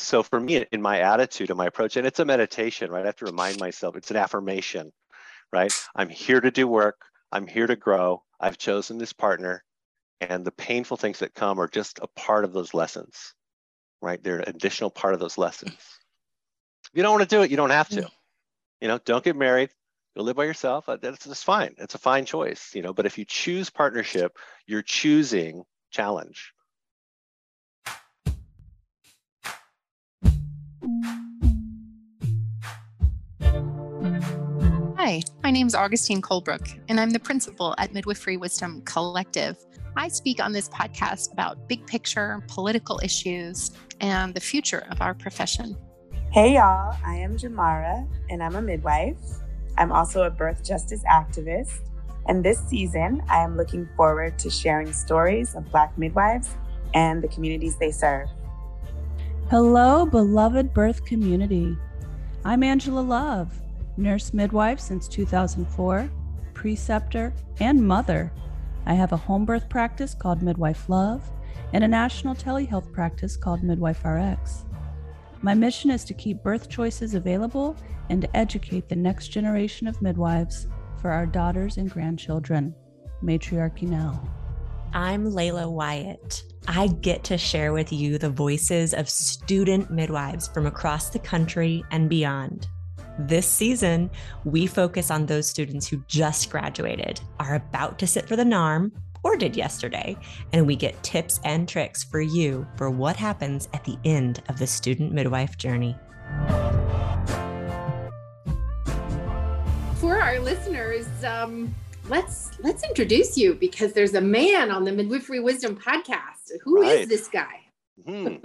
so for me, in my attitude and my approach, and it's a meditation, right? I have to remind myself it's an affirmation, right? I'm here to do work. I'm here to grow. I've chosen this partner, and the painful things that come are just a part of those lessons, right? They're an additional part of those lessons. If you don't want to do it, you don't have to. You know, don't get married. Go live by yourself. Uh, that's, that's fine. It's a fine choice, you know. But if you choose partnership, you're choosing challenge. My name is Augustine Colebrook, and I'm the principal at Midwifery Wisdom Collective. I speak on this podcast about big picture political issues and the future of our profession. Hey, y'all, I am Jamarah, and I'm a midwife. I'm also a birth justice activist. And this season, I am looking forward to sharing stories of Black midwives and the communities they serve. Hello, beloved birth community. I'm Angela Love, nurse midwife since 2004, preceptor, and mother. I have a home birth practice called Midwife Love and a national telehealth practice called Midwife RX. My mission is to keep birth choices available and to educate the next generation of midwives for our daughters and grandchildren. Matriarchy now. I'm Layla Wyatt. I get to share with you the voices of student midwives from across the country and beyond. This season, we focus on those students who just graduated, are about to sit for the NARM, or did yesterday, and we get tips and tricks for you for what happens at the end of the student midwife journey. For our listeners, um, let's let's introduce you because there's a man on the Midwifery Wisdom podcast. Who right. is this guy? Hmm.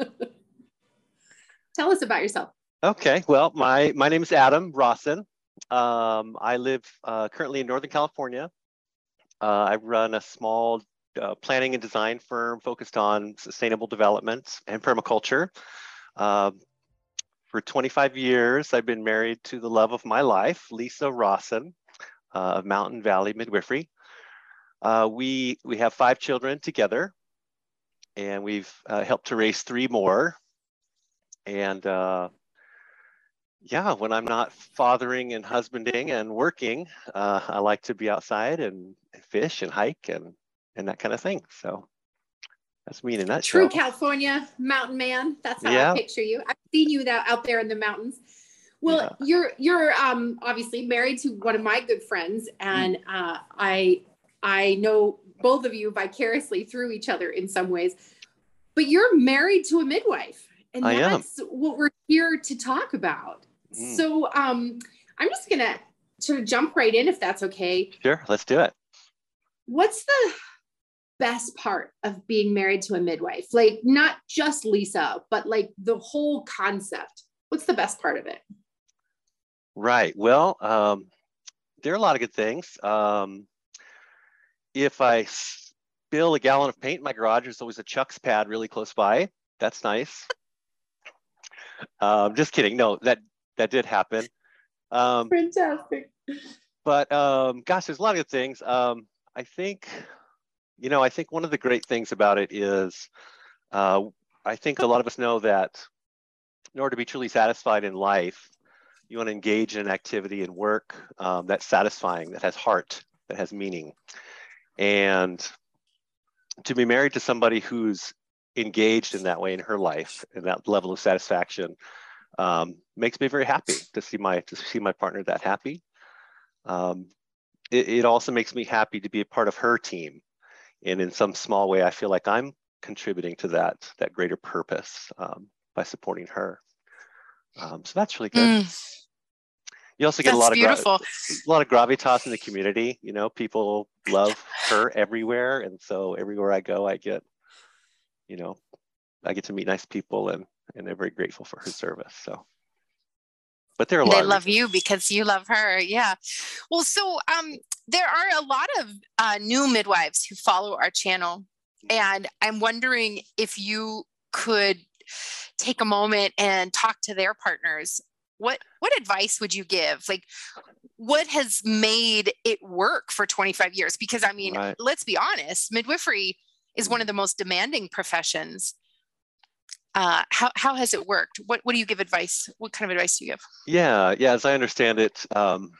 Tell us about yourself. Okay, well, my my name is Adam Rawson. Um, I live uh, currently in Northern California. Uh, I run a small uh, planning and design firm focused on sustainable development and permaculture. Uh, for 25 years, I've been married to the love of my life, Lisa Rawson uh, of Mountain Valley Midwifery. Uh, we, we have five children together, and we've uh, helped to raise three more. And yeah, when I'm not fathering and husbanding and working, uh, I like to be outside and fish and hike and and that kind of thing. So that's me in a nutshell. True California mountain man. That's how yeah. I picture you. I've seen you that out there in the mountains. Well, yeah. you're you're um, obviously married to one of my good friends, and uh, I I know both of you vicariously through each other in some ways. But you're married to a midwife, and that's what we're here to talk about. Mm. So um, I'm just gonna sort of jump right in if that's okay. Sure, let's do it. What's the best part of being married to a midwife? Like not just Lisa, but like the whole concept. What's the best part of it? Right. Well, um, there are a lot of good things. Um, if I spill a gallon of paint in my garage, there's always a Chux pad really close by. That's nice. um, just kidding. No, that that did happen. Um, Fantastic. But um, gosh, there's a lot of good things. Um, I think, you know, I think one of the great things about it is, uh, I think a lot of us know that in order to be truly satisfied in life, you want to engage in an activity and work um, that's satisfying, that has heart, that has meaning. And to be married to somebody who's engaged in that way in her life and that level of satisfaction um, makes me very happy to see my to see my partner that happy. Um, it, it, also makes me happy to be a part of her team, and in some small way, I feel like I'm contributing to that that greater purpose um, by supporting her. Um, so that's really good. Mm. You also get that's a lot of beautiful. a lot of gravitas in the community. You know, people love her everywhere, and so everywhere I go, I get, you know, I get to meet nice people and and they're very grateful for her service. So, but there are a lot. They love you because you love her. Yeah. Well, so um, there are a lot of uh, new midwives who follow our channel, and I'm wondering if you could take a moment and talk to their partners. What what advice would you give? Like, what has made it work for 25 years? Because I mean, right. let's be honest, midwifery is one of the most demanding professions uh, how, how has it worked? What, what do you give advice? What kind of advice do you give? Yeah, yeah. As I understand it, um,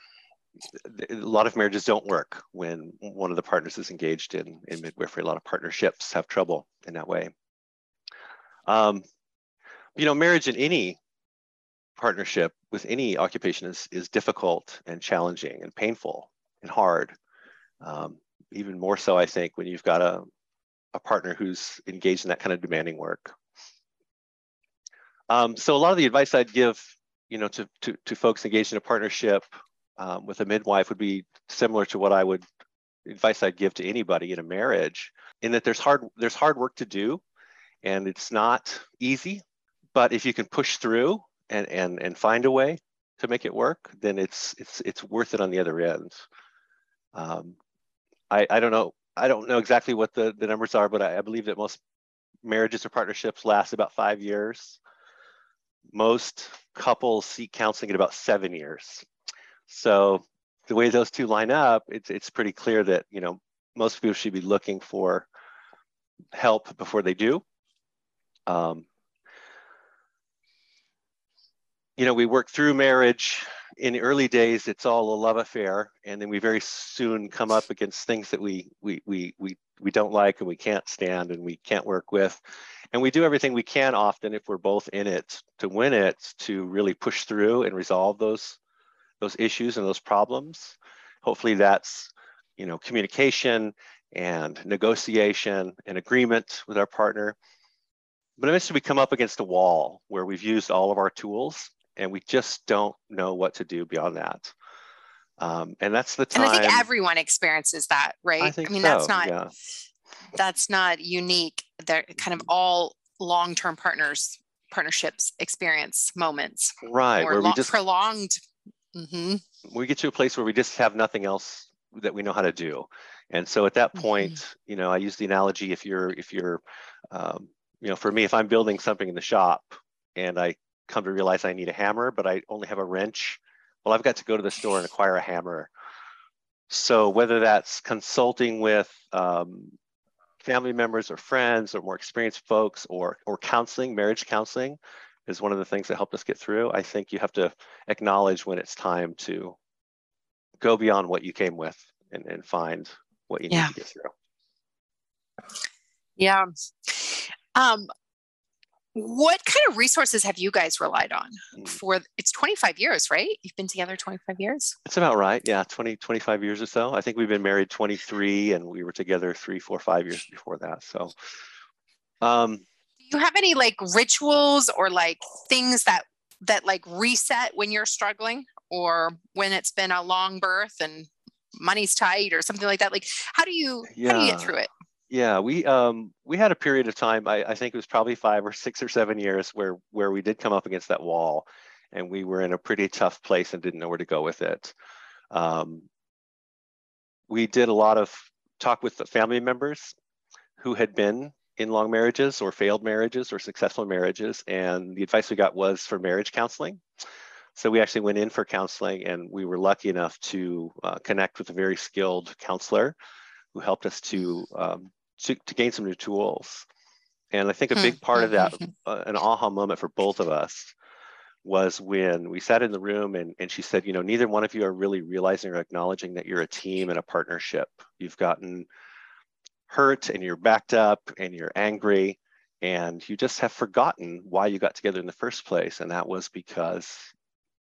a lot of marriages don't work when one of the partners is engaged in, in midwifery. A lot of partnerships have trouble in that way. Um, you know, marriage in any partnership with any occupation is, is difficult and challenging and painful and hard. Um, even more so, I think, when you've got a, a partner who's engaged in that kind of demanding work. Um, so a lot of the advice I'd give, you know, to, to, to folks engaged in a partnership um, with a midwife would be similar to what I would advice I'd give to anybody in a marriage, in that there's hard there's hard work to do, and it's not easy. But if you can push through and and and find a way to make it work, then it's it's it's worth it on the other end. Um, I I don't know I don't know exactly what the the numbers are, but I, I believe that most marriages or partnerships last about five years most couples seek counseling at about seven years. So the way those two line up, it's it's pretty clear that you know most people should be looking for help before they do. Um, you know, we work through marriage. In the early days, it's all a love affair, and then we very soon come up against things that we we we we we don't like and we can't stand and we can't work with and we do everything we can often if we're both in it to win it to really push through and resolve those those issues and those problems hopefully that's you know communication and negotiation and agreement with our partner but eventually we come up against a wall where we've used all of our tools and we just don't know what to do beyond that um, and that's the time and i think everyone experiences that right i, think I mean so, that's not yeah that's not unique. They're kind of all long-term partners, partnerships experience moments. Right. Or where long, we just prolonged. Mm-hmm. We get to a place where we just have nothing else that we know how to do. And so at that mm-hmm. point, mm-hmm. you know, I use the analogy if you're, if you're, um, you know, for me, if I'm building something in the shop and I come to realize I need a hammer, but I only have a wrench, well, I've got to go to the store and acquire a hammer. So whether that's consulting with um, family members or friends or more experienced folks or, or counseling, marriage counseling is one of the things that helped us get through. I think you have to acknowledge when it's time to go beyond what you came with and, and find what you need to get through. Yeah. Um, what kind of resources have you guys relied on mm. for it's 25 years right? You've been together 25 years? It's about right yeah 20 25 years or so. I think we've been married 23 and we were together three four five years before that so um do you have any like rituals or like things that that like reset when you're struggling or when it's been a long birth and money's tight or something like that? Like how do you yeah. how do you get through it yeah, we um we had a period of time. I, I think it was probably five or six or seven years where where we did come up against that wall, and we were in a pretty tough place and didn't know where to go with it. Um, we did a lot of talk with the family members who had been in long marriages or failed marriages or successful marriages, and the advice we got was for marriage counseling. So we actually went in for counseling, and we were lucky enough to uh, connect with a very skilled counselor who helped us to um, to, to gain some new tools. And I think a big hmm, part of that, hmm, hmm, uh, an aha moment for both of us, was when we sat in the room and, and she said, you know, neither one of you are really realizing or acknowledging that you're a team and a partnership. You've gotten hurt and you're backed up and you're angry and you just have forgotten why you got together in the first place. And that was because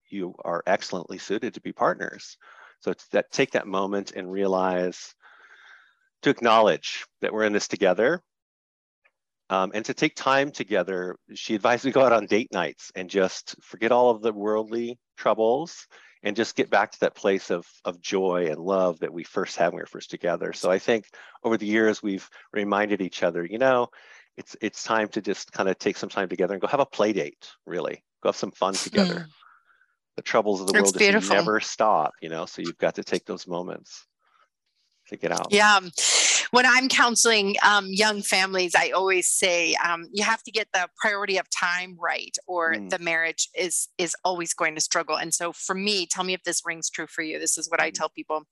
you are excellently suited to be partners. So that take that moment and realize to acknowledge that we're in this together um, and to take time together. She advised we go out on date nights and just forget all of the worldly troubles and just get back to that place of, of joy and love that we first had when we were first together. So I think over the years we've reminded each other, you know, it's it's time to just kind of take some time together and go have a play date, really. Go have some fun together. Mm. The troubles of the world just never stop, you know, so you've got to take those moments to get out. Yeah. When I'm counseling um, young families, I always say um, you have to get the priority of time right, or mm. the marriage is is always going to struggle. And so, for me, tell me if this rings true for you. This is what mm. I tell people: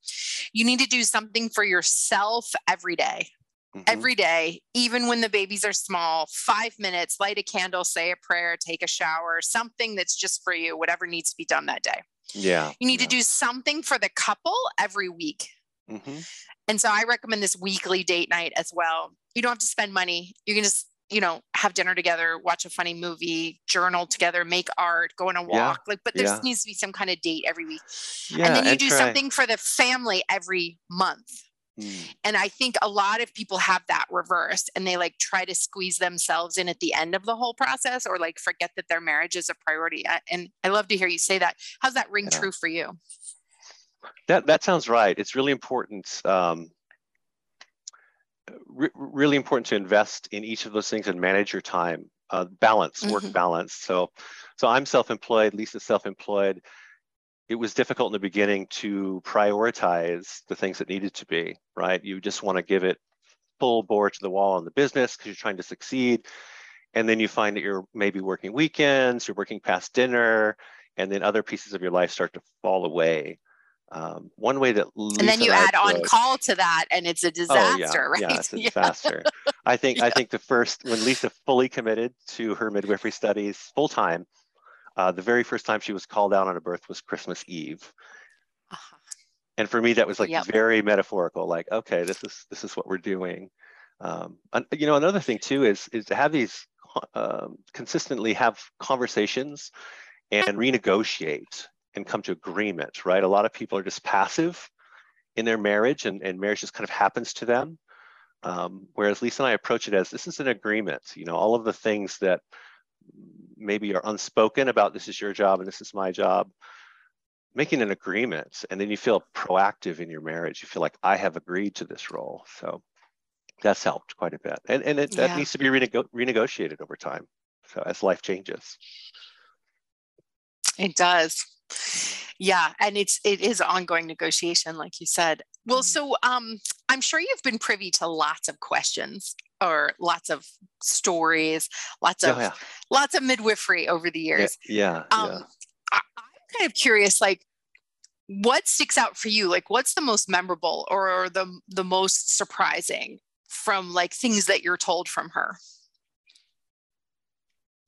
you need to do something for yourself every day. mm-hmm. every day, even when the babies are small, five minutes, light a candle, say a prayer, take a shower, something that's just for you, whatever needs to be done that day. Yeah. You need yeah. to do something for the couple every week. Mm-hmm. And so I recommend this weekly date night as well. You don't have to spend money. You can just, you know, have dinner together, watch a funny movie, journal together, make art, go on a walk. Yeah. Like, but there yeah. needs to be some kind of date every week. Yeah, and then you and do try. something for the family every month. Mm. And I think a lot of people have that reversed and they like try to squeeze themselves in at the end of the whole process or like forget that their marriage is a priority. And I love to hear you say that. How's that ring yeah. true for you? That, that sounds right. It's really important. Um, re- really important to invest in each of those things and manage your time, uh, balance, work mm-hmm. balance. So, so I'm self-employed, Lisa's self-employed it was difficult in the beginning to prioritize the things that needed to be, right? You just want to give it full bore to the wall on the business because you're trying to succeed. And then you find that you're maybe working weekends, you're working past dinner, and then other pieces of your life start to fall away. Um, one way that Lisa and then you add on call to that, and it's a disaster, oh, yeah, right? Yeah, it's a disaster. I think yeah. I think the first when Lisa fully committed to her midwifery studies full time, uh, the very first time she was called out on a birth was Christmas Eve. Uh-huh. And for me, that was like yep. very metaphorical. Like, okay, this is this is what we're doing. Um, and, you know, another thing too is is to have these um, consistently have conversations and renegotiate and come to agreement. Right? A lot of people are just passive in their marriage, and, and marriage just kind of happens to them. Um, whereas Lisa and I approach it as this is an agreement. You know, all of the things that maybe are unspoken about this is your job and this is my job making an agreement and then you feel proactive in your marriage you feel like i have agreed to this role so that's helped quite a bit and, and it, yeah. that needs to be renego- renegotiated over time so as life changes it does yeah and it's it is ongoing negotiation like you said well mm-hmm. so um i'm sure you've been privy to lots of questions or lots of stories, lots of oh, yeah. lots of midwifery over the years. Yeah. yeah, um, yeah. I, I'm kind of curious, like what sticks out for you? Like what's the most memorable or the the most surprising from like things that you're told from her?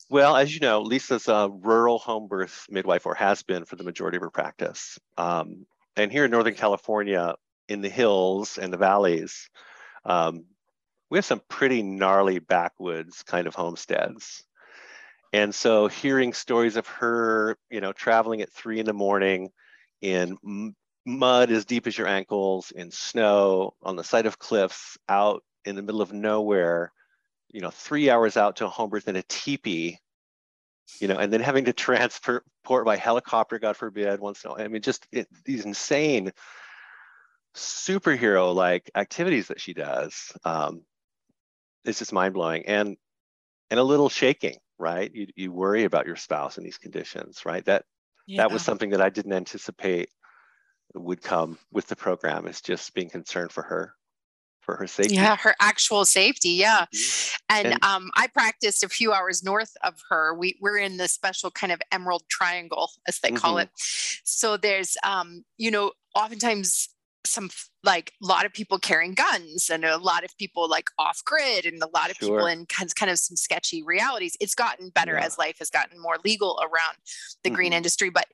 Well, as you know, Lisa's a rural home birth midwife or has been for the majority of her practice. Um, and here in Northern California, in the hills and the valleys, um, we have some pretty gnarly backwoods kind of homesteads. And so hearing stories of her, you know, traveling at three in the morning in mud as deep as your ankles, in snow, on the side of cliffs, out in the middle of nowhere, you know, three hours out to a home birth in a teepee, you know, and then having to transport by helicopter, God forbid, once in a while. I mean, just it, these insane superhero like activities that she does. Um, it's just mind blowing and and a little shaking, right? You you worry about your spouse in these conditions, right? That yeah. that was something that I didn't anticipate would come with the program. Is just being concerned for her for her safety. Yeah, her actual safety. Yeah. Mm-hmm. And, and, um, I practiced a few hours north of her. We, we're in the special kind of emerald triangle, as they call mm-hmm. it. So there's, um, you know, oftentimes some like a lot of people carrying guns and a lot of people like off grid and a lot of sure. people in kind of, kind of some sketchy realities. It's gotten better yeah. as life has gotten more legal around the mm-hmm. green industry, but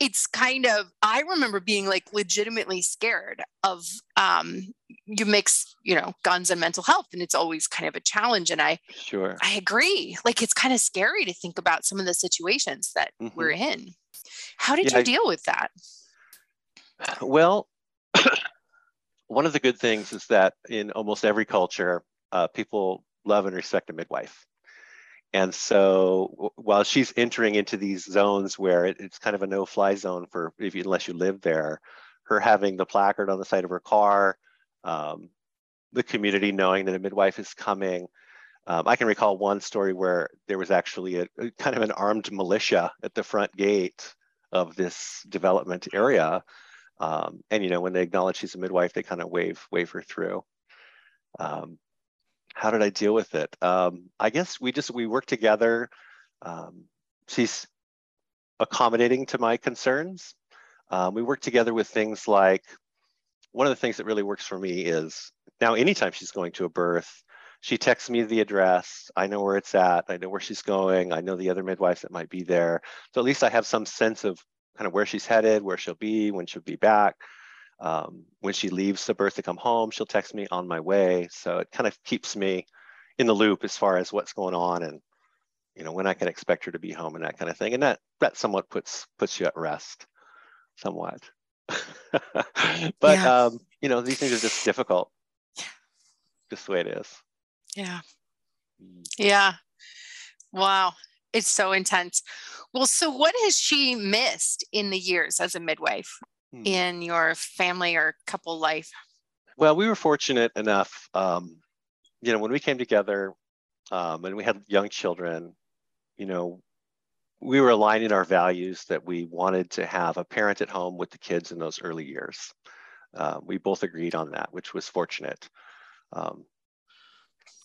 it's kind of I remember being like legitimately scared of um you mix, you know, guns and mental health and it's always kind of a challenge and I sure I agree. Like it's kind of scary to think about some of the situations that mm-hmm. we're in. How did yeah, you deal with that? Well, one of the good things is that in almost every culture, uh, people love and respect a midwife. And so while she's entering into these zones where it, it's kind of a no-fly zone for if you, unless you live there, her having the placard on the side of her car, um, the community knowing that a midwife is coming. Um, I can recall one story where there was actually a, a, kind of an armed militia at the front gate of this development area um, and you know, when they acknowledge she's a midwife, they kind of wave wave her through. Um, how did I deal with it? Um, I guess we just we work together. Um, she's accommodating to my concerns. Um, we work together with things like one of the things that really works for me is now anytime she's going to a birth, she texts me the address. I know where it's at. I know where she's going. I know the other midwives that might be there. So at least I have some sense of kind of where she's headed, where she'll be, when she'll be back. Um, when she leaves the birth to come home, she'll text me on my way. So it kind of keeps me in the loop as far as what's going on and you know when I can expect her to be home and that kind of thing. And that that somewhat puts puts you at rest, somewhat. but yeah. um, you know these things are just difficult. Just the way it is. Yeah. Mm. Yeah. Wow. It's so intense. Well, so what has she missed in the years as a midwife hmm. in your family or couple life? Well, we were fortunate enough, um, you know, when we came together um, and we had young children, you know, we were aligning our values that we wanted to have a parent at home with the kids in those early years. Uh, we both agreed on that, which was fortunate. Um,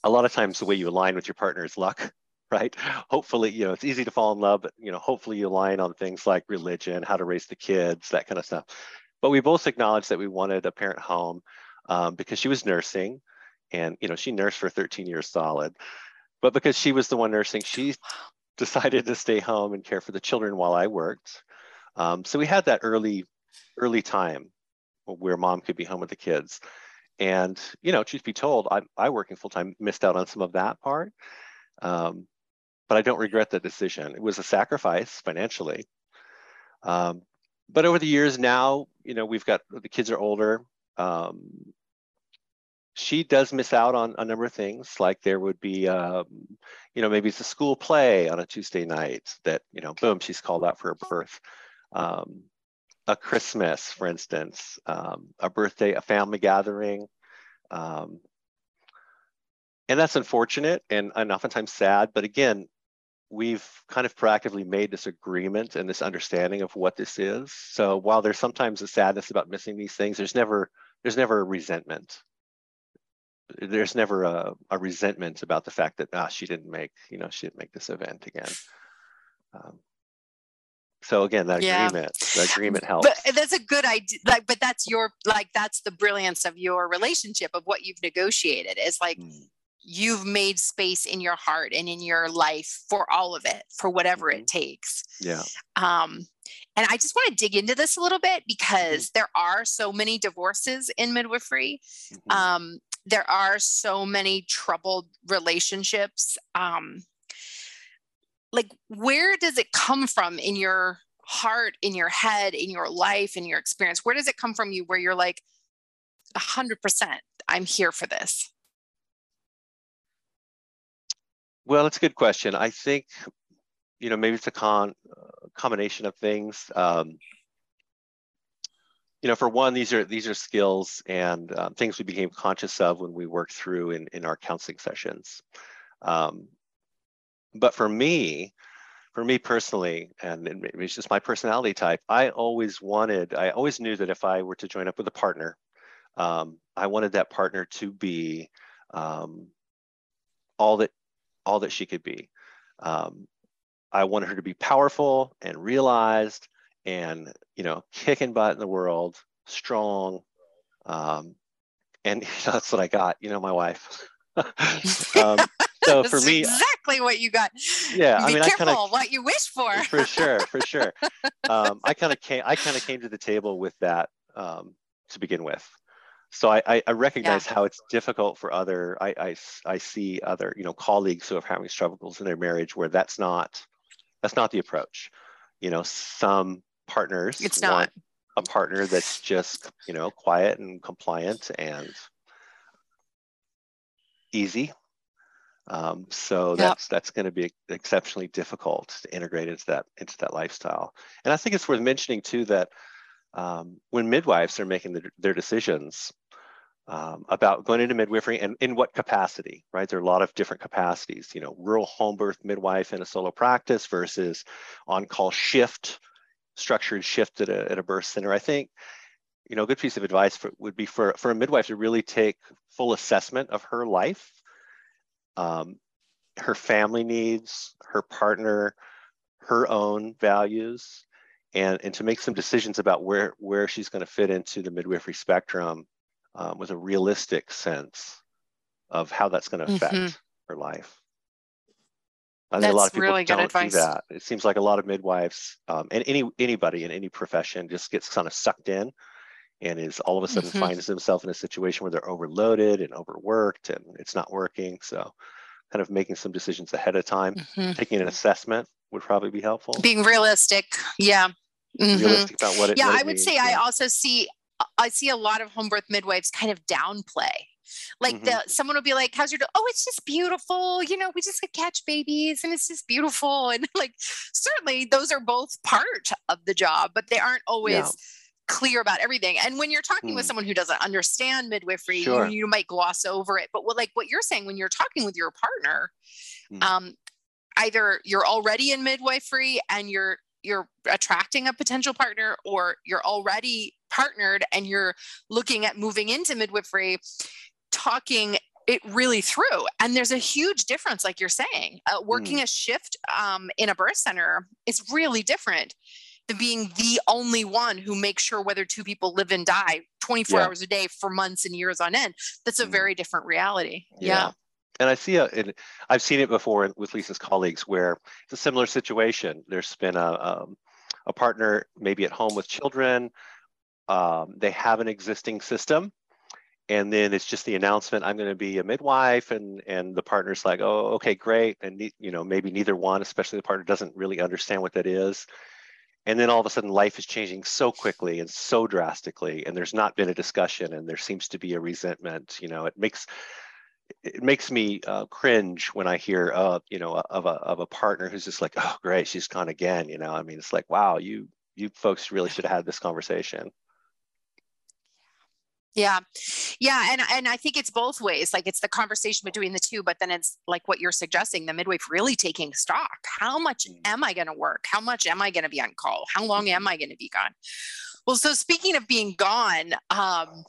a lot of times the way you align with your partner is luck right? Hopefully you know it's easy to fall in love but you know hopefully you align on things like religion how to raise the kids that kind of stuff. But we both acknowledged that we wanted a parent home um, because she was nursing and you know she nursed for 13 years solid. But because she was the one nursing she decided to stay home and care for the children while i worked. Um, so we had that early early time where mom could be home with the kids. And, you know, truth be told, I, I working full time missed out on some of that part. Um, but I don't regret the decision. It was a sacrifice financially. Um, but over the years now, you know, we've got the kids are older. Um, she does miss out on a number of things, like there would be, um, you know, maybe it's a school play on a Tuesday night that, you know, boom, she's called out for a birth. Um, a Christmas, for instance, um, a birthday, a family gathering. Um, and that's unfortunate and, and oftentimes sad. But again, we've kind of proactively made this agreement and this understanding of what this is. So while there's sometimes a sadness about missing these things, there's never there's never a resentment. There's never a, a resentment about the fact that ah she didn't make you know she didn't make this event again. Um, so again that yeah. agreement that agreement helps but that's a good idea like but that's your like that's the brilliance of your relationship of what you've negotiated is like mm. You've made space in your heart and in your life for all of it for whatever mm-hmm. it takes yeah um and i just want to dig into this a little bit because mm-hmm. there are so many divorces in midwifery mm-hmm. um there are so many troubled relationships um like where does it come from in your heart in your head in your life in your experience where does it come from you where you're like 100% i'm here for this well it's a good question. I think you know maybe it's a con combination of things. Um, you know for one these are these are skills and um, things we became conscious of when we worked through in in our counseling sessions. Um, but for me, for me personally, and it's just my personality type, I always wanted, I always knew that if I were to join up with a partner, um, I wanted that partner to be um, all that all that she could be. Um, I wanted her to be powerful and realized and you know kicking butt in the world, strong, um, and you know, that's what I got. You know, my wife. um, so for me, exactly what you got. Yeah, Be I mean, careful I kinda, what you wish for. for sure, for sure. Um, I kind of came, I kind of came to the table with that um, to begin with. So I, I, recognize yeah. how it's difficult for other. I, I, I see other, you know, colleagues who are having struggles in their marriage where that's not, that's not the approach. You know, some partners it's not a partner that's just, you know, quiet and compliant and easy um, so that's that's going to be exceptionally difficult to integrate into that into that lifestyle. And I think it's worth mentioning too that um, when midwives are making the, their decisions um, about going into midwifery and in what capacity, right? There are a lot of different capacities. You know, rural home birth midwife in a solo practice versus on-call shift, structured shift at a, at a birth center. I think you know, a good piece of advice for, would be for, for a midwife to really take full assessment of her life um, her family needs, her partner, her own values, and, and to make some decisions about where, where she's going to fit into the midwifery spectrum um, with a realistic sense of how that's going to affect mm-hmm. her life. I think That's a lot of people really don't do that. It seems like a lot of midwives um, and any anybody in any profession just gets kind of sucked in and is all of a sudden Mhm. finds themselves in a situation where they're overloaded and overworked and it's not working. So kind of making some decisions ahead of time, Mhm. taking an assessment would probably be helpful. Being realistic. Yeah. Mhm. Realistic about what it yeah what i would means, say i also see i see a lot of home birth midwives kind of downplay like Mhm. the someone will be like how's your do-? oh it's just beautiful you know we just could catch babies and it's just beautiful and like certainly those are both part of the job but they aren't always Yeah. clear about everything and when you're talking with Hmm. someone who doesn't understand midwifery Sure. you, you might gloss over it but what like what you're saying when you're talking with your partner Hmm. um either you're already in midwifery and you're you're attracting a potential partner or you're already partnered and you're looking at moving into midwifery talking it really through and there's a huge difference like you're saying uh, working a shift um, in a birth center is really different than being the only one who makes sure whether two people live and die 24 Yeah. hours a day for months and years on end that's a Mm. very different reality yeah, And I see a, and I've seen it before with Lisa's colleagues where it's a similar situation. There's been a, um, a partner maybe at home with children. Um, they have an existing system and then it's just the announcement, I'm going to be a midwife and, and the partner's like, oh, okay, great. And, you know, maybe neither one, especially the partner doesn't really understand what that is. And then all of a sudden life is changing so quickly and so drastically and there's not been a discussion and there seems to be a resentment, you know, it makes, it makes me uh, cringe when I hear, uh, you know, of a of a partner who's just like, oh, great, she's gone again. You know, I mean, it's like, wow, you you folks really should have had this conversation. Yeah. Yeah. And, and I think it's both ways. Like it's the conversation between the two, but then it's like what you're suggesting, the midwife really taking stock. How much Mm. am I going to work? How much am I going to be on call? How long am Mhm. I going to be gone? Well, so speaking of being gone, um,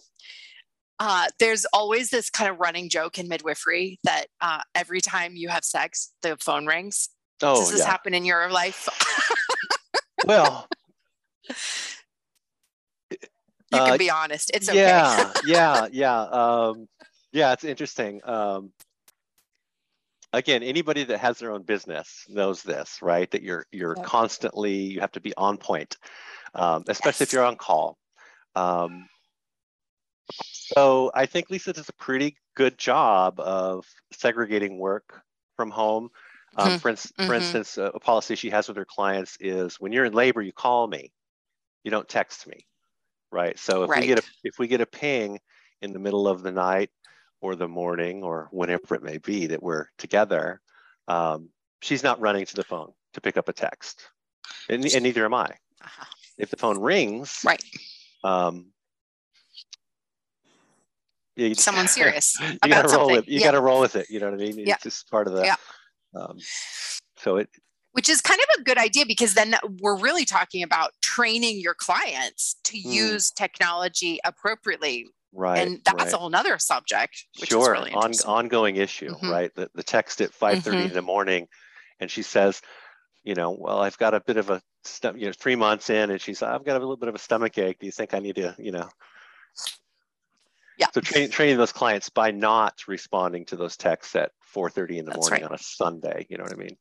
uh, there's always this kind of running joke in midwifery that uh, every time you have sex, the phone rings. Oh Does this yeah. happen in your life? Well, you Uh, can be honest. It's okay. yeah, yeah, yeah. Um, yeah, it's interesting. Um, again, anybody that has their own business knows this, right? That you're you're Yep. constantly you have to be on point, um, especially if you're on call. Um, so I think Lisa does a pretty good job of segregating work from home. Um, Mhm, for, ins- for mhm. instance, a policy she has with her clients is when you're in labor, you call me, you don't text me, right? So if we get a if we get a ping in the middle of the night or the morning or whenever it may be that we're together, um, she's not running to the phone to pick up a text, and, and neither am I. Uh-huh. If the phone rings, Right. um, you Someone serious you gotta roll with you Yeah. gotta roll with it. You know what I mean? It's Yeah. just part of the. Yeah. Um, so it which is kind of a good idea because then we're really talking about training your clients to Mm. use technology appropriately right. and that's right. a whole nother subject which sure is really on, ongoing issue Mhm. right the, the text at 5.30 Mhm. in the morning and she says you know well i've got a bit of a you know three months in and she's i've got a little bit of a stomach ache do you think i need to you know Yeah. so train, training those clients by not responding to those texts at 4.30 in the That's morning right. on a sunday you know what i mean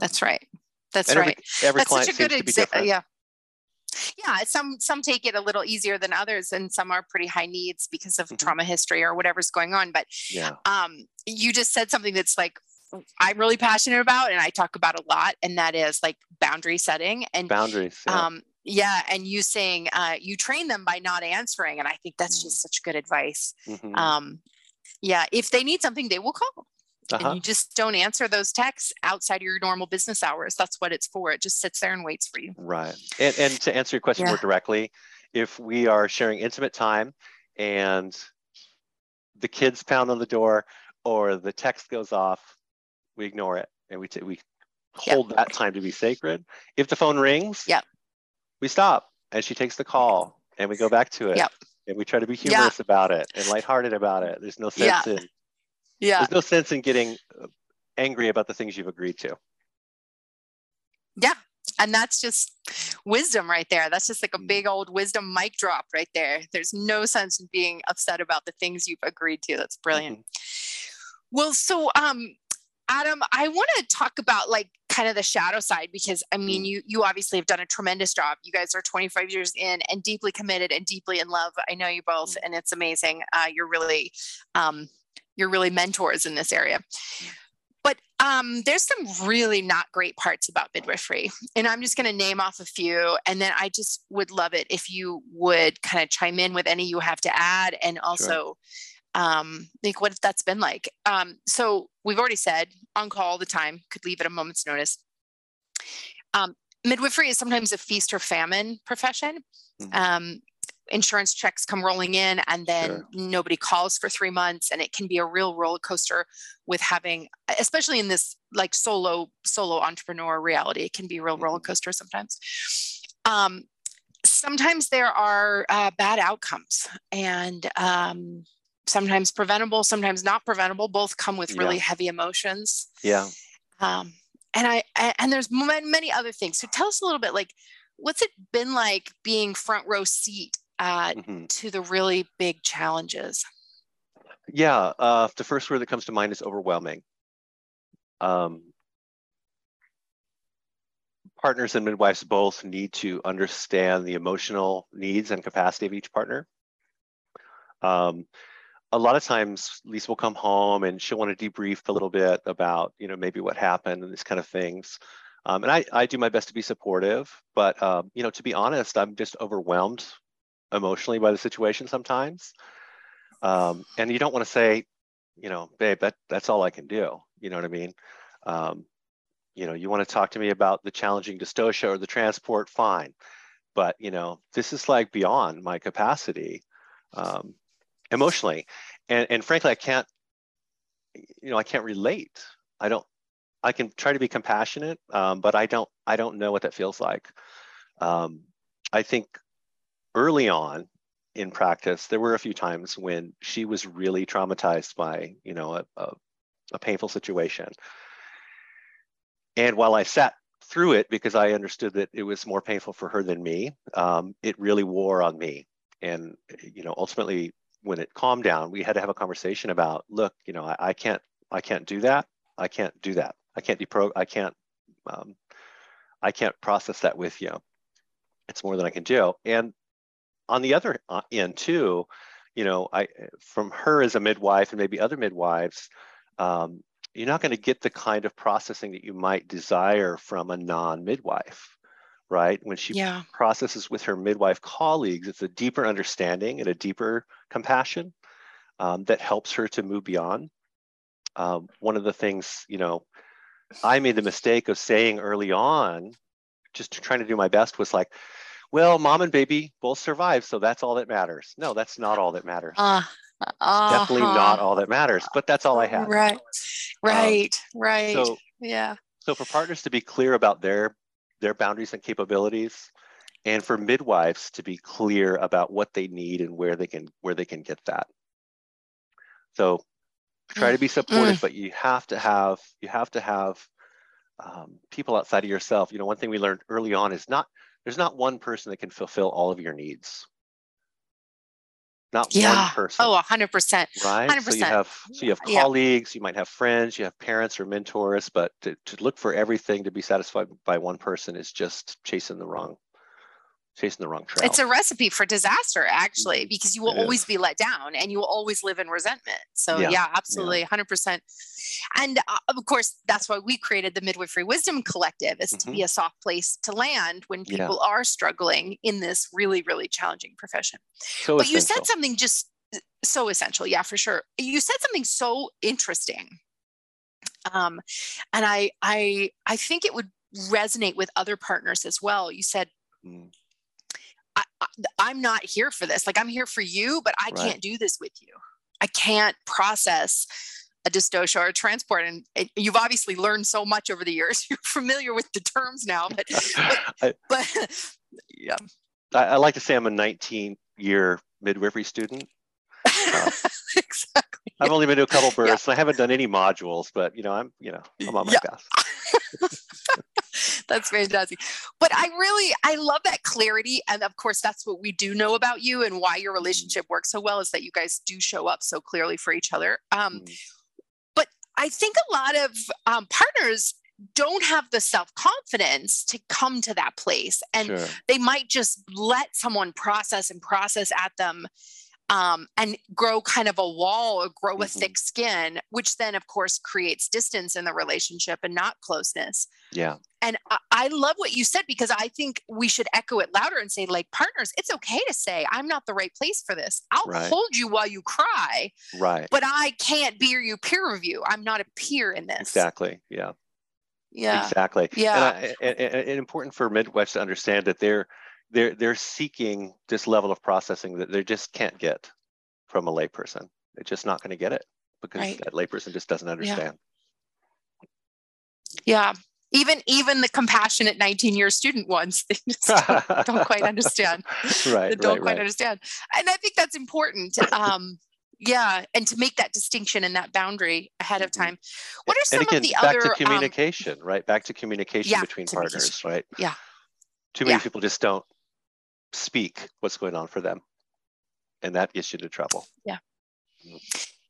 that's right that's every, right every that's client such a good to be example different yeah yeah some some take it a little easier than others and some are pretty high needs because of Mhm. trauma history or whatever's going on but yeah um you just said something that's like i'm really passionate about and i talk about a lot and that is like boundary setting and boundaries yeah. um yeah and you saying uh you train them by not answering and i think that's Mm. just such good advice Mhm. um yeah if they need something they will call Uh-huh. and you just don't answer those texts outside of your normal business hours that's what it's for it just sits there and waits for you Right. And, and to answer your question more directly, if we are sharing intimate time and the kids pound on the door or the text goes off, we ignore it and we, t- we Yep. hold that time to be sacred. If the phone rings, Yep. we stop and she takes the call and we go back to it. Yep. And we try to be Yeah. humorous about it and lighthearted about it. There's no sense Yeah. in yeah there's no sense in getting angry about the things you've agreed to. yeah and that's just wisdom right there. That's just like a Mm. big old wisdom mic drop right there. There's no sense in being upset about the things you've agreed to. That's brilliant. Well, so um Adam, I want to talk about like kind of the shadow side because I mean Mm. you you obviously have done a tremendous job. You guys are 25 years in and deeply committed and deeply in love. I know you both Mm. and it's amazing. Uh, you're really um you're really mentors in this area. But um, there's some really not great parts about midwifery. And I'm just going to name off a few. And then I just would love it if you would kind of chime in with any you have to add and also um, like what that's been like. Um, so we've already said on call all the time, could leave at a moment's notice. Um, midwifery is sometimes a feast or famine profession. Mhm. Um, insurance checks come rolling in and then Sure. nobody calls for three months and it can be a real roller coaster with having especially in this like solo solo entrepreneur reality it can be a real roller Mhm. coaster sometimes um, sometimes there are uh, bad outcomes and um, sometimes preventable sometimes not preventable both come with really Yeah. heavy emotions Yeah. um, and I and there's many other things. So tell us a little bit, like, what's it been like being front row seat uh, hmm to the really big challenges? Yeah. Uh, the first word that comes to mind is overwhelming. Um, partners and midwives both need to understand the emotional needs and capacity of each partner. Um, a lot of times Lisa will come home and she'll want to debrief a little bit about, you know, maybe what happened and these kind of things. Um, and I, I do my best to be supportive, but, um, you know, to be honest, I'm just overwhelmed emotionally by the situation sometimes. Um, and you don't want to say, you know, babe, that, that's all I can do. You know what I mean? Um, you know, you want to talk to me about the challenging dystocia or the transport, fine. But, you know, this is like beyond my capacity um, emotionally. And, and frankly, I can't, you know, I can't relate. I don't, I can try to be compassionate, um, but I don't, I don't know what that feels like. Um, I think early on in practice, there were a few times when she was really traumatized by, you know, a, a, a painful situation. And while I sat through it because I understood that it was more painful for her than me, um, it really wore on me. And, you know, ultimately when it calmed down, we had to have a conversation about, look, you know, I, I can't, I can't do that. I can't do that. I can't depro, I can't, um, I can't process that with you. It's more than I can do. And on the other uh, end too, you know, I from her as a midwife and maybe other midwives, um, you're not going to get the kind of processing that you might desire from a non-midwife, right? When she Yeah. processes with her midwife colleagues, it's a deeper understanding and a deeper compassion um, that helps her to move beyond. Um, one of the things, you know, I made the mistake of saying early on, just trying to do my best, was like, well, mom and baby both survived, so that's all that matters. No, that's not all that matters. Uh, Definitely uh-huh. not all that matters, but that's all I have. Right, right, right. So, yeah. so for partners to be clear about their their boundaries and capabilities, and for midwives to be clear about what they need and where they can where they can get that. So try to be supportive, but you have to have you have to have um, people outside of yourself. You know, one thing we learned early on is not there's not one person that can fulfill all of your needs. Not one person. Oh, 100%. right? So you have so you have Yeah. colleagues, you might have friends, you have parents or mentors, but to, to look for everything to be satisfied by one person is just chasing the wrong chasing the wrong trail. It's a recipe for disaster, actually, Mhm. because you will It always is. be let down and you will always live in resentment. So, Yeah. yeah, absolutely, 100%. And uh, of course, that's why we created the Midwifery Wisdom Collective, is to be a soft place to land when Mm-hmm. Yeah. people are struggling in this really, really challenging profession. so but you said something just so essential. Yeah, for sure. You said something so interesting. Um, and I, I, I think it would resonate with other partners as well. You said, Mm, I'm not here for this. Like I'm here for you, but I Right. can't do this with you. I can't process a dystocia or a transport. And it, you've obviously learned so much over the years. You're familiar with the terms now, but, I, but yeah. I, I like to say I'm a 19 year midwifery student. Um, exactly. I've only been to a couple births and I haven't done any modules, but you know, I'm, you know, I'm on my Yeah. best. That's fantastic. But I really, I love that clarity. And of course, that's what we do know about you and why your mm-hmm. relationship works so well is that you guys do show up so clearly for each other. Um, mm. But I think a lot of um, partners don't have the self confidence to come to that place. And sure. they might just let someone process and process at them um, and grow kind of a wall or grow a mm-hmm. thick skin, which then, of course, creates distance in the relationship and not closeness. Yeah. And I, I, love what you said because I think we should echo it louder and say, like, partners, it's okay to say, I'm not the right place for this. I'll right. hold you while you cry. Right. But I can't be your peer review. I'm not a peer in this. Exactly. Yeah. Yeah. Exactly. Yeah. And, I, and, and important for midwives to understand that they're they're they're seeking this level of processing that they just can't get from a layperson. They're just not going to get it because right. that layperson just doesn't understand. Yeah. yeah. Even even the compassionate 19 year student ones they don't, don't, quite understand. right. They don't right, quite right. understand. And I think that's important. Um, yeah and to make that distinction and that boundary ahead of mm-hmm. time what are some again, of the back other to um, communication um, right back to communication yeah, between partners right yeah too many yeah. people just don't speak what's going on for them. And that gets you into trouble. Yeah.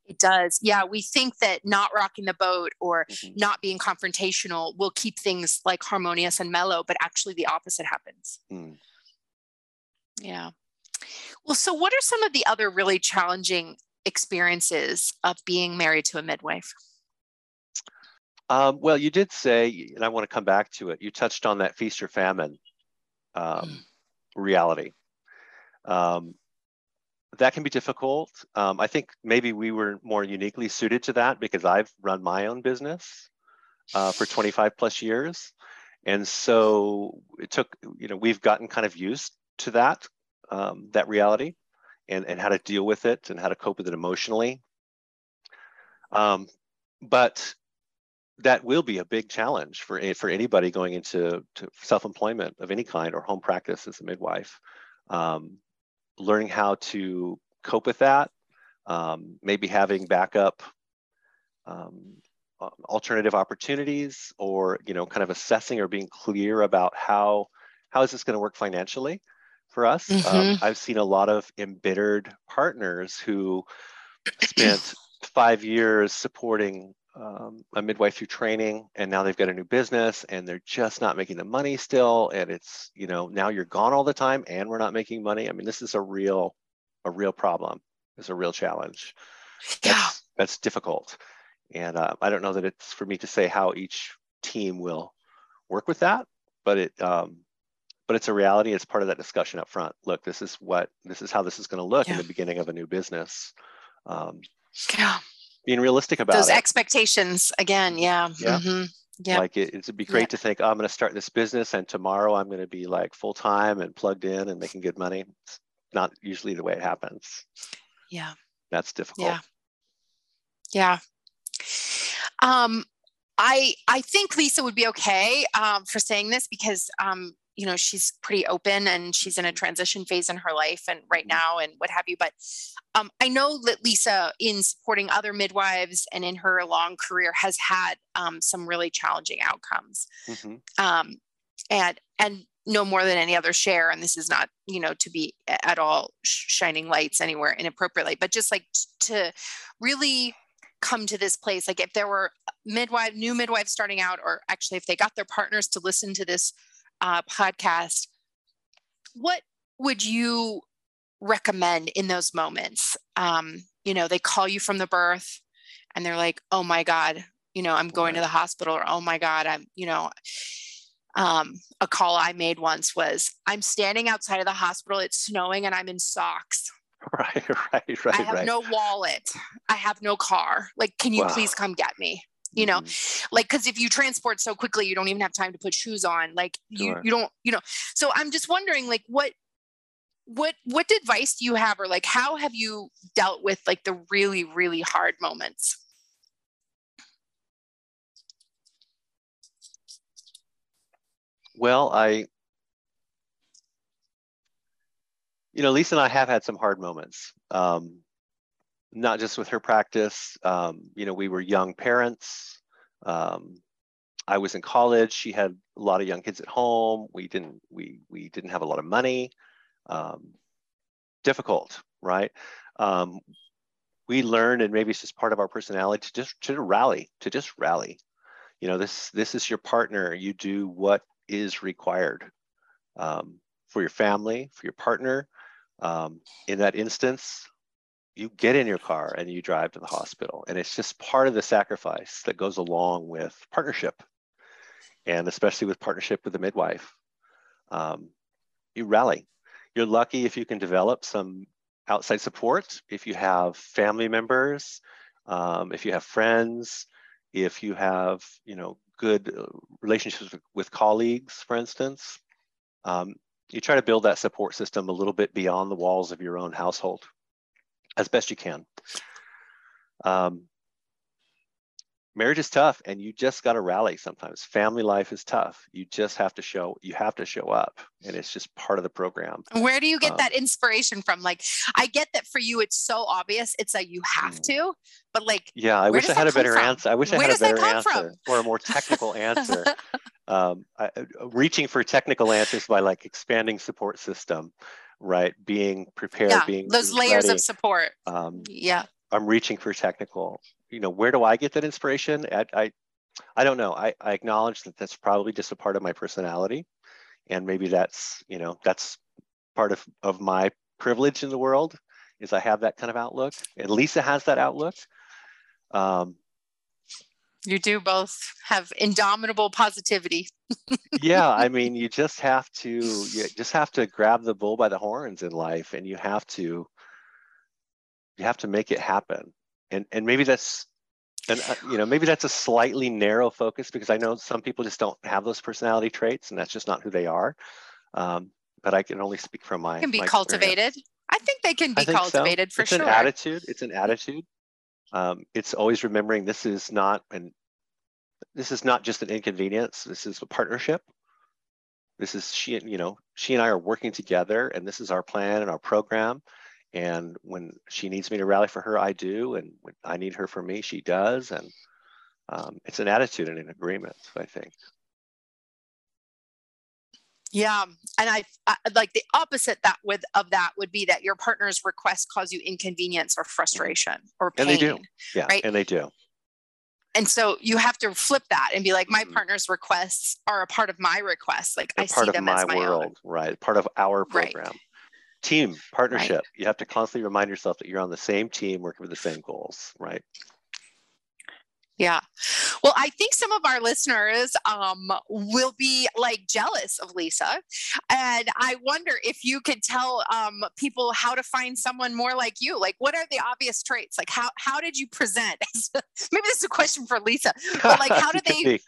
It does. Yeah we think that not rocking the boat or mm-hmm. not being confrontational will keep things like harmonious and mellow but actually the opposite happens. Mm. yeah. Well so what are some of the other really challenging experiences of being married to a midwife? Um, well you did say and i want to come back to it you touched on that feast or famine um, mm. Reality. Um, that can be difficult. Um, I think maybe we were more uniquely suited to that because I've run my own business uh, for 25 plus years. And so it took, you know, we've gotten kind of used to that, um, that reality and, and how to deal with it and how to cope with it emotionally. Um, but that will be a big challenge for for anybody going into self-employment of any kind or home practice as a midwife. Um, learning how to cope with that, um, maybe having backup um, alternative opportunities, or you know, kind of assessing or being clear about how how is this going to work financially for us. Um, mm-hmm. I've seen a lot of embittered partners who spent five years supporting um, a midwife through training and now they've got a new business and they're just not making the money still and it's you know now you're gone all the time and we're not making money. I mean this is a real a real problem. It's a real challenge. That's, yeah. that's difficult. And uh, i don't know that it's for me to say how each team will work with that but it um, but it's a reality. It's part of that discussion up front. Look this is what this is how this is going to look yeah. in the beginning of a new business. Um, yeah being realistic about those it. expectations again. Yeah. Yeah. Mm-hmm. Yeah. Like it, it'd be great yeah. to think, oh, I'm going to start this business and tomorrow I'm going to be like full time and plugged in and making good money. It's not usually the way it happens. Yeah. That's difficult. Yeah. Yeah. Um, I I think Lisa would be okay um, for saying this because um, you know she's pretty open and she's in a transition phase in her life and right mm-hmm. now and what have you but um, i know that lisa in supporting other midwives and in her long career has had um, some really challenging outcomes mm-hmm. um, and and no more than any other share and this is not you know to be at all shining lights anywhere inappropriately but just like to really come to this place like if there were midwife new midwives starting out or actually if they got their partners to listen to this uh, podcast, what would you recommend in those moments? Um, you know, they call you from the birth and they're like, oh my God, you know, I'm going to the hospital, or oh my God, I'm, you know, um, a call I made once was, I'm standing outside of the hospital, it's snowing, and I'm in socks. Right, right, right. I have right. no wallet. I have no car. Like, can you wow. please come get me? You know mm-hmm. like because if you transport so quickly you don't even have time to put shoes on like you you don't you know so i'm just wondering like what what what advice do you have or like how have you dealt with like the really really hard moments well i you know lisa and i have had some hard moments um, not just with her practice. Um, you know, we were young parents. Um, I was in college. She had a lot of young kids at home. We didn't we we didn't have a lot of money. Um, difficult, right? Um, we learned, and maybe it's just part of our personality, to just to rally, to just rally. You know, this this is your partner. You do what is required um, for your family, for your partner. Um, in that instance, you get in your car and you drive to the hospital. And it's just part of the sacrifice that goes along with partnership, and especially with partnership with the midwife. Um, you rally. You're lucky if you can develop some outside support, if you have family members, um, if you have friends, if you have, you know, good uh, relationships with, colleagues, for instance, um, you try to build that support system a little bit beyond the walls of your own household as best you can. Um, marriage is tough and you just got to rally sometimes family life is tough you just have to show you have to show up and it's just part of the program where do you get um, that inspiration from like i get that for you it's so obvious it's like you have mm. to but like yeah i wish i had a better from? answer i wish where i had a better answer from? or a more technical answer um, I, uh, reaching for technical answers by like expanding support system right? Being prepared yeah, being those layers ready. of support. um, yeah. I'm reaching for technical you know where do i get that inspiration? I i, I don't know. I, I acknowledge that that's probably just a part of my personality and maybe that's you know that's part of of my privilege in the world is i have that kind of outlook. And lisa has that outlook. Um, you do both have indomitable positivity. Yeah i mean you just have to you just have to grab the bull by the horns in life and you have to you have to make it happen. And and maybe that's and uh, you know maybe that's a slightly narrow focus because i know some people just don't have those personality traits and that's just not who they are. Um, but i can only speak from my can be cultivated experience. i think they can be cultivated so. for it's sure. an attitude. It's an attitude um, it's always remembering this is not an this is not just an inconvenience this is a partnership this is she and you know she and i are working together and this is our plan and our program and when she needs me to rally for her, I do. And when I need her for me, she does. And um, it's an attitude and an agreement, I think. Yeah, and I, I, like the opposite that with of that would be that your partner's requests cause you inconvenience or frustration or pain. And they do, yeah, right? and they do. And so you have to flip that and be like, my mm-hmm. partner's requests are a part of my requests. Like They're I see them as my world, own. right? Part of our program. Right team partnership right. you have to constantly remind yourself that you're on the same team working for the same goals right yeah. Well, I think some of our listeners um, will be like jealous of Lisa. And I wonder if you could tell um, people how to find someone more like you. Like, what are the obvious traits? Like, how, how did you present? Maybe this is a question for Lisa, but like, how do they,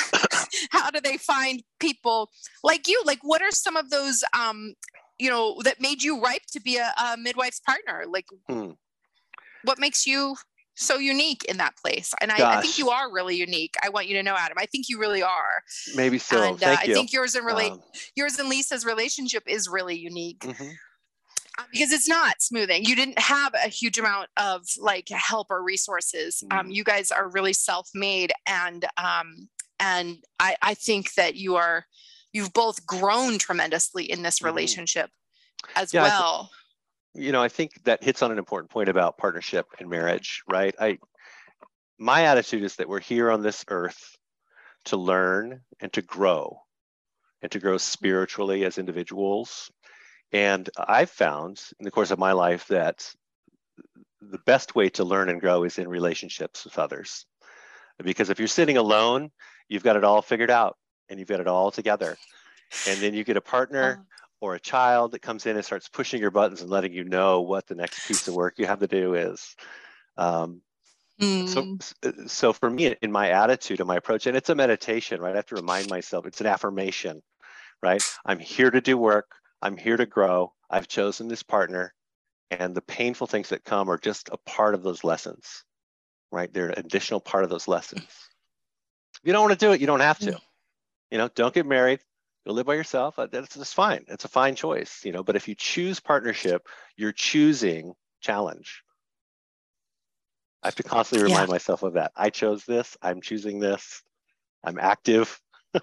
how do they find people like you? Like, what are some of those um, you know that made you ripe to be a, a midwife's partner like hmm. what makes you so unique in that place and I, I, think you are really unique i want you to know adam i think you really are maybe so and, uh, i think yours and um, yours and lisa's relationship is really unique mm-hmm. Uh, because it's not smoothing you didn't have a huge amount of like help or resources um, mm. um, you guys are really self-made and um, and I, I think that you are you've both grown tremendously in this mm-hmm. relationship mm-hmm. as yeah, well. You know, I think that hits on an important point about partnership and marriage, right? I my attitude is that we're here on this earth to learn and to grow and to grow spiritually as individuals. And I've found in the course of my life that the best way to learn and grow is in relationships with others. Because if you're sitting alone, you've got it all figured out and you've got it all together. And then you get a partner uh-huh. Or a child that comes in and starts pushing your buttons and letting you know what the next piece of work you have to do is. Um, mm. So, so for me, in my attitude and my approach, and it's a meditation, right? I have to remind myself it's an affirmation, right? I'm here to do work. I'm here to grow. I've chosen this partner, and the painful things that come are just a part of those lessons, right? They're an additional part of those lessons. If you don't want to do it, you don't have to. Mm you know don't get married go live by yourself uh, that's, that's fine it's a fine choice you know but if you choose partnership you're choosing challenge i have to constantly remind yeah. myself of that i chose this i'm choosing this I'm active.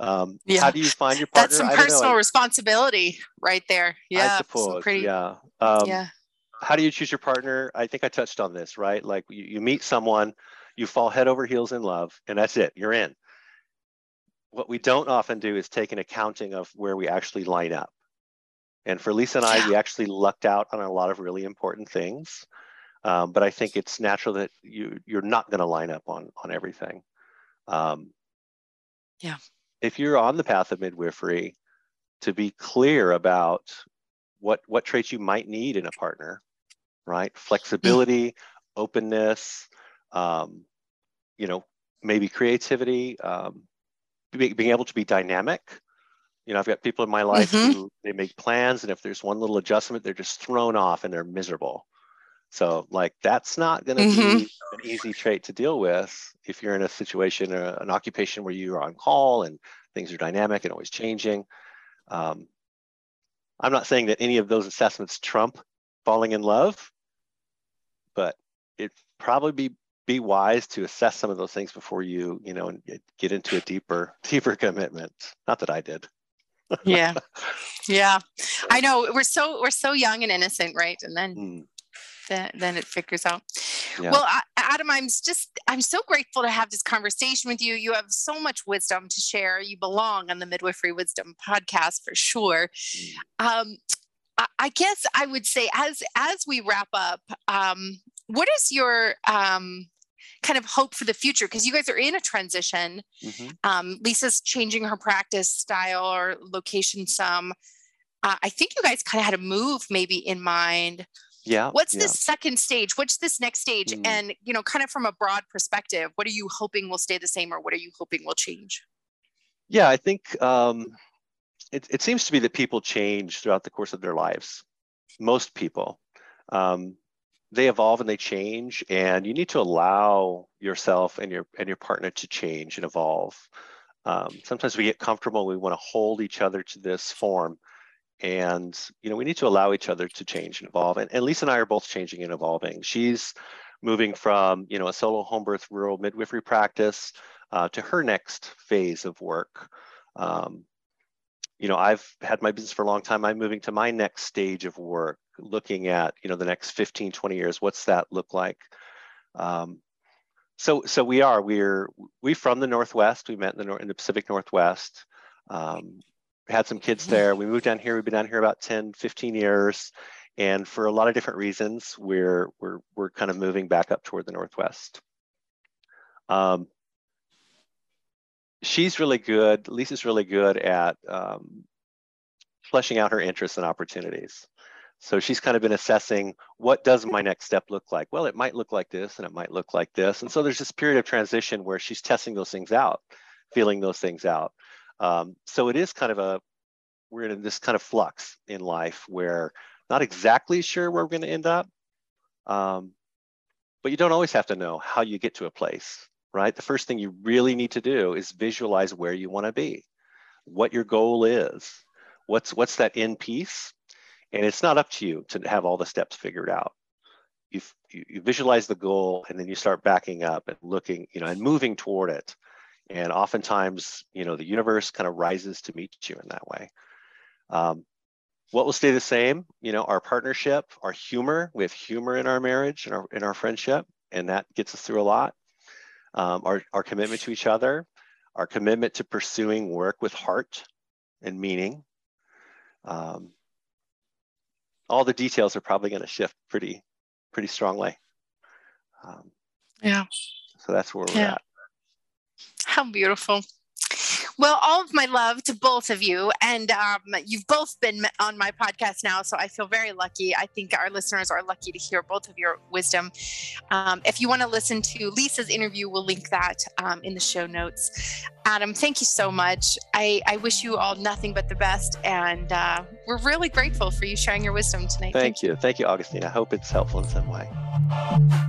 um, yeah. How do you find your partner? That's some personal responsibility right there. Yeah. I suppose. Pretty, yeah. Um, yeah. How do you choose your partner? I think I touched on this, right? Like you, you meet someone, you fall head over heels in love, and that's it. You're in. What we don't often do is take an accounting of where we actually line up. And for Lisa and I, yeah. we actually lucked out on a lot of really important things. Um, but I think it's natural that you you're not going to line up on on everything. Um, yeah. If you're on the path of midwifery, to be clear about what what traits you might need in a partner, right? Flexibility, openness, um, you know, maybe creativity, um, being able to be dynamic. You know, I've got people in my life mm-hmm. who they make plans, and if there's one little adjustment, they're just thrown off and they're miserable. So, like, that's not going to mm-hmm. be an easy trait to deal with if you're in a situation or an occupation where you are on call and things are dynamic and always changing. Um, I'm not saying that any of those assessments trump falling in love, but it probably be be wise to assess some of those things before you, you know, get into a deeper deeper commitment. Not that I did. yeah, yeah, I know. We're so we're so young and innocent, right? And then mm then, then it figures out. Yeah. Well, Adam, I'm just, I'm so grateful to have this conversation with you. You have so much wisdom to share. You belong on the Midwifery Wisdom podcast for sure. Mm. Um, I guess I would say as as we wrap up, um, what is your um, kind of hope for the future? Because you guys are in a transition. Mm-hmm. Um, Lisa's changing her practice style or location some. Uh, I think you guys kind of had a move maybe in mind yeah what's yeah. this second stage what's this next stage mm. and you know kind of from a broad perspective what are you hoping will stay the same or what are you hoping will change yeah i think um, it, it seems to be that people change throughout the course of their lives most people um, they evolve and they change and you need to allow yourself and your and your partner to change and evolve. Um, sometimes we get comfortable we want to hold each other to this form and you know we need to allow each other to change and evolve and, and lisa and i are both changing and evolving. She's moving from you know a solo home birth rural midwifery practice uh, to her next phase of work. Um, you know i've had my business for a long time i'm moving to my next stage of work looking at you know the next 15 20 years what's that look like um, so so we are we're we from the northwest we met in the, in the pacific northwest um, had some kids there. We moved down here. We've been down here about 10, 15 years. And for a lot of different reasons, we're, we're, we're kind of moving back up toward the Northwest. Um, she's really good. Lisa's really good at um, fleshing out her interests and opportunities. So she's kind of been assessing what does my next step look like? Well, it might look like this and it might look like this. And so there's this period of transition where she's testing those things out, feeling those things out. Um, so it is kind of a, we're in this kind of flux in life where not exactly sure where we're going to end up. Um, but you don't always have to know how you get to a place, right? The first thing you really need to do is visualize where you want to be, what your goal is, what's what's that end piece, and it's not up to you to have all the steps figured out. You, you visualize the goal, and then you start backing up and looking, you know, and moving toward it. And oftentimes, you know, the universe kind of rises to meet you in that way. Um, what will stay the same? You know, our partnership, our humor. We have humor in our marriage and our in our friendship, and that gets us through a lot. Um, our our commitment to each other, our commitment to pursuing work with heart and meaning. Um, all the details are probably going to shift pretty pretty strongly. Um, yeah. So that's where we're yeah. at. How beautiful. Well, all of my love to both of you. And um, you've both been on my podcast now, so I feel very lucky. I think our listeners are lucky to hear both of your wisdom. Um, if you want to listen to Lisa's interview, we'll link that um, in the show notes. Adam, thank you so much. I, I wish you all nothing but the best. And uh, we're really grateful for you sharing your wisdom tonight. Thank, thank you. you. Thank you, Augustine. I hope it's helpful in some way.